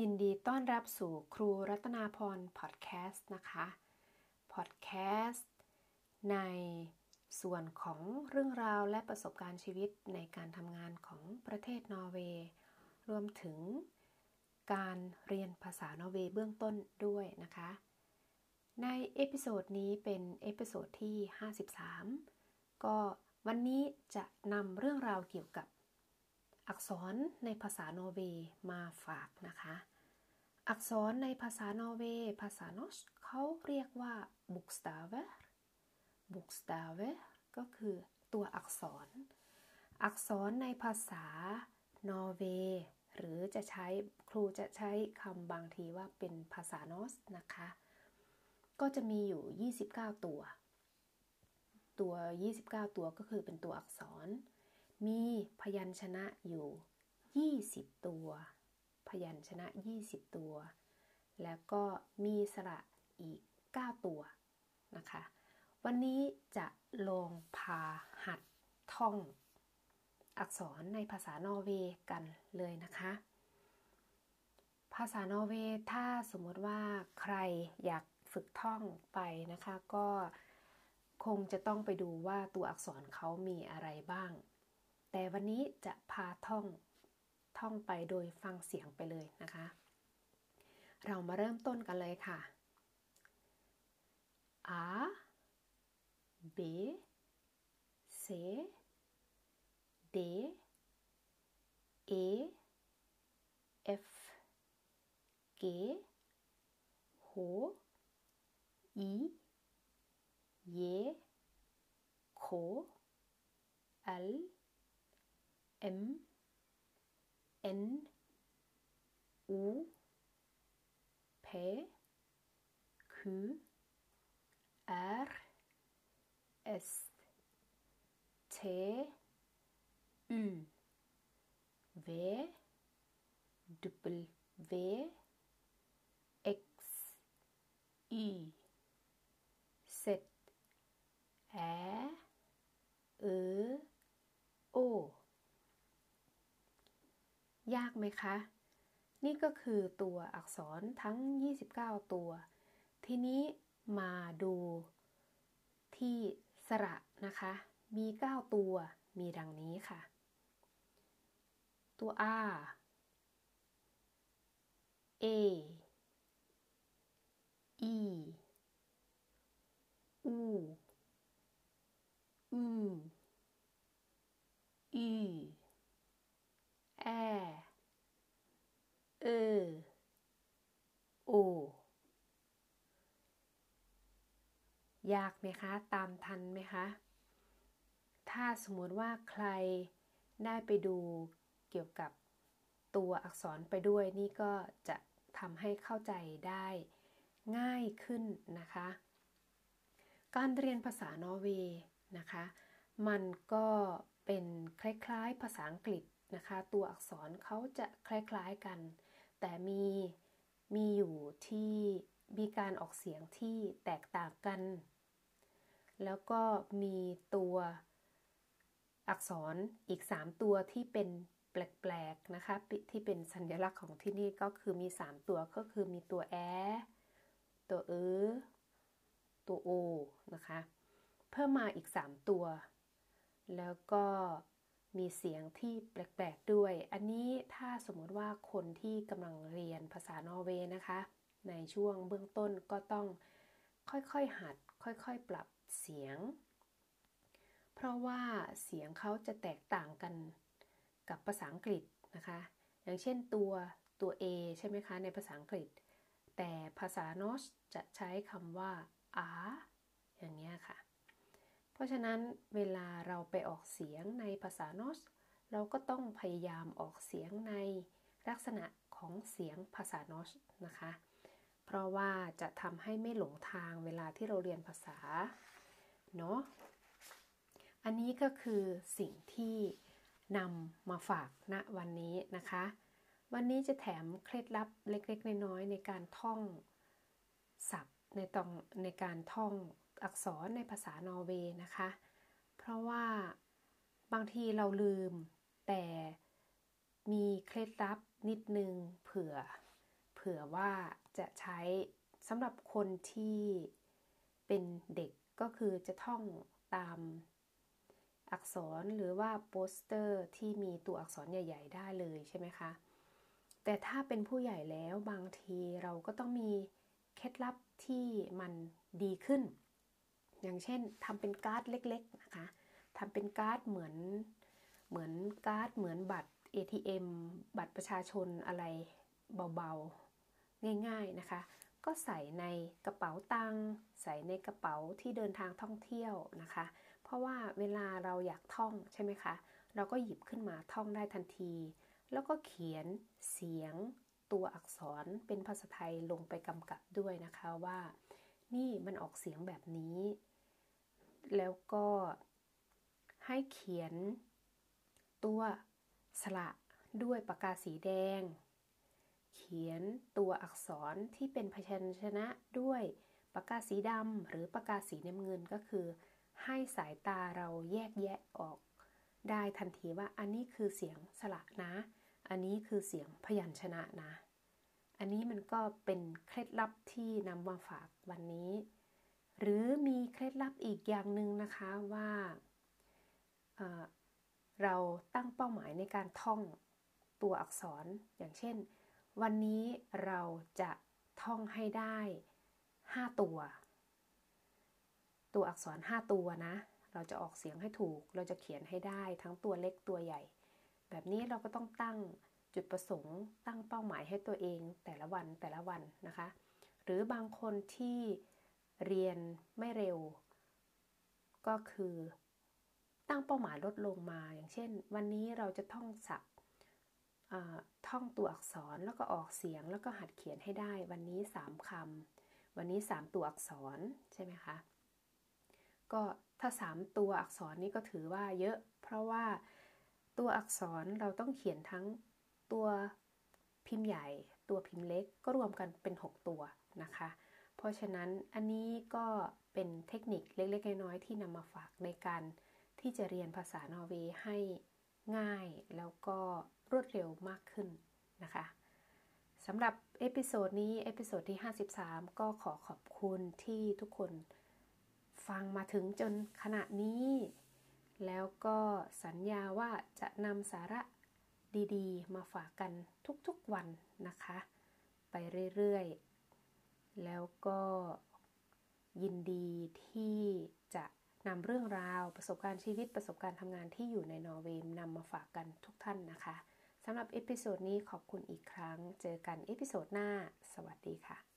ยินดีต้อนรับสู่ครูรัตนาพรพอดแคสต์นะคะพอดแคสต์ในส่วนของเรื่องราวและประสบการณ์ชีวิตในการทำงานของประเทศนอร์เวย์รวมถึงการเรียนภาษานอร์เวย์เบื้องต้นด้วยนะคะ ใน episode นี้เป็น episode ที่ 53 ก็วันนี้จะนำเรื่องราวเกี่ยวกับ อักษรในภาษาโนเวย์มาฝากนะคะ อักษรในภาษาโนเวย์ภาษานอสเขาเรียกว่า bokstaver bokstaver ก็คือตัวอักษร อักษรในภาษานอร์เวย์หรือจะใช้ครูจะใช้คำบางทีว่าเป็นภาษานอสนะคะ ก็จะมีอยู่ 29 ตัว ตัว 29 ตัวก็คือเป็นตัวอักษร มีพยัญชนะอยู่ 20 ตัว พยัญชนะ 20 ตัว แล้วก็มีสระอีก 9 ตัวนะคะ วันนี้จะลองพาหัดท่อง อักษรในภาษานอร์เวย์กันเลยนะคะ ภาษานอร์เวย์ถ้าสมมติว่าใครอยากฝึกท่องไปนะคะก็คงจะต้องไปดูว่าตัวอักษรเขามีอะไรบ้าง แต่วันนี้จะพาท่องท่องไปโดยฟังเสียงไปเลยนะคะ เรามาเริ่มต้นกันเลยค่ะ A B C D E F G H I J K L M N O P Q R S T U V W ไหมคะ นี่ก็คือตัวอักษรทั้ง 29 ตัว ทีนี้มาดูที่สระนะคะ มี 9 ตัว มีดังนี้ค่ะ ตัว R A E U U Y แอเออโอยากไหมคะ ตามทันไหมคะ ถ้าสมมติว่าใครได้ไปดูเกี่ยวกับตัวอักษรไปด้วยนี่ก็จะทำให้เข้าใจได้ง่ายขึ้นนะคะ การเรียนภาษานอร์เวย์นะคะ มันก็เป็นคล้ายๆภาษาอังกฤษนะคะ ตัวอักษรเขาจะคล้ายๆกัน แต่มี มีอยู่ที่มีการออกเสียงที่แตกต่างกัน แล้วก็มีตัวอักษรอีก 3 ตัวที่เป็นแปลกๆนะคะ ที่เป็นสัญลักษณ์ของที่นี่ก็คือมี 3 ตัวก็คือมีตัวแอ ตัวเออตัวโอนะคะ เพิ่มมาอีก 3 ตัว แล้วก็ มีเสียงที่แปลกๆด้วย อันนี้ถ้าสมมติว่าคนที่กำลังเรียนภาษานอร์เวย์นะคะ ในช่วงเบื้องต้นก็ต้องค่อยๆหัด ค่อยๆปรับเสียง เพราะว่าเสียงเขาจะแตกต่างกันกับภาษาอังกฤษนะคะ อย่างเช่นตัวตัว A ใช่ไหมคะ ในภาษาอังกฤษ แต่ภาษานอสจะใช้คำว่า a อย่างนี้ยค่ะ เพราะฉะนั้นเวลาเราไปออกเสียงในภาษานอสเราก็ต้องพยายามออกเสียงในลักษณะของเสียงภาษานอสนะคะ เพราะว่าจะทำให้ไม่หลงทางเวลาที่เราเรียนภาษาเนาะอันนี้ก็คือสิ่งที่นำมาฝากณวันนี้นะคะ วันนี้จะแถมเคล็ดลับเล็กๆ น้อยๆในการท่องศัพท์ในตองในการท่อง อักษรในภาษานอร์เวย์นะคะ เพราะว่าบางทีเราลืม แต่มีเคล็ดลับนิดนึงเผื่อ เผื่อว่าจะใช้สำหรับคนที่เป็นเด็กก็คือจะท่องตามอักษรหรือว่าโปสเตอร์ที่มีตัวอักษรใหญ่ ๆ ได้เลยใช่ไหมคะ แต่ถ้าเป็นผู้ใหญ่แล้วบางทีเราก็ต้องมีเคล็ดลับที่มันดีขึ้น อย่างเช่นทำเป็นการ์ดเล็กๆนะคะทำเป็นการ์ดเหมือนเหมือนการ์ดเหมือนบัตร ATM บัตรประชาชนอะไรเบาๆ ง่ายๆนะคะ ก็ใส่ในกระเป๋าตังค์ใส่ในกระเป๋าที่เดินทางท่องเที่ยวนะคะ เพราะว่าเวลาเราอยากท่องใช่ไหมคะ เราก็หยิบขึ้นมาท่องได้ทันที แล้วก็เขียนเสียงตัวอักษรเป็นภาษาไทยลงไปกำกับด้วยนะคะว่า นี่มันออกเสียงแบบนี้ แล้วก็ให้เขียนตัวสระด้วยปากกาสีแดง เขียนตัวอักษรที่เป็นพยัญชนะด้วยปากกาสีดำหรือปากกาสีน้ำเงินก็คือ ให้สายตาเราแยกแยะออก ได้ทันทีว่าอันนี้คือเสียงสระนะ อันนี้คือเสียงพยัญชนะนะ อันนี้มันก็เป็นเคล็ดลับที่นำมาฝากวันนี้ หรือมีเคล็ดลับอีกอย่างหนึ่งนะคะว่าเราตั้งเป้าหมายในการท่องตัวอักษร อย่างเช่น วันนี้เราจะท่องให้ได้ 5 ตัว ตัวอักษร 5 ตัวนะ เราจะออกเสียงให้ถูก เราจะเขียนให้ได้ทั้งตัวเล็กตัวใหญ่ แบบนี้เราก็ต้องตั้งจุดประสงค์ ตั้งเป้าหมายให้ตัวเองแต่ละวันแต่ละวันนะคะ หรือบางคนที่ เรียนไม่เร็ว ก็คือตั้งเป้าหมายลดลงมา อย่างเช่น วันนี้เราจะท่องศัพท์ท่องตัวอักษรแล้วก็ออกเสียงแล้วก็หัดเขียนให้ได้ วันนี้ 3คำวันนี้ 3 ตัวอักษรใช่ไหมคะก็ถ้า 3 ตัวอักษรนี้ก็ถือว่าเยอะ เพราะว่าตัวอักษรเราต้องเขียนทั้งตัวพิมพ์ใหญ่ ตัวพิมพ์เล็กก็รวมกันเป็น 6 ตัวนะคะ เพราะฉะนั้นอันนี้ก็เป็นเทคนิคเล็กๆน้อยๆที่นำมาฝากในการที่จะเรียนภาษานอร์เวย์ให้ง่ายแล้วก็รวดเร็วมากขึ้นนะคะสำหรับ episode นี้ episode ที่ 53 ก็ขอขอบคุณที่ทุกคนฟังมาถึงจนขณะนี้ แล้วก็สัญญาว่าจะนำสาระดีๆ มาฝากกันทุกๆวันนะคะ ไปเรื่อยๆ แล้วก็ยินดีที่จะนำเรื่องราวประสบการณ์ชีวิตประสบการณ์ทำงานที่อยู่ในนอร์เวย์นำมาฝากกันทุกท่านนะคะสำหรับ episode นี้ขอบคุณอีกครั้ง เจอกัน episode หน้า สวัสดีค่ะ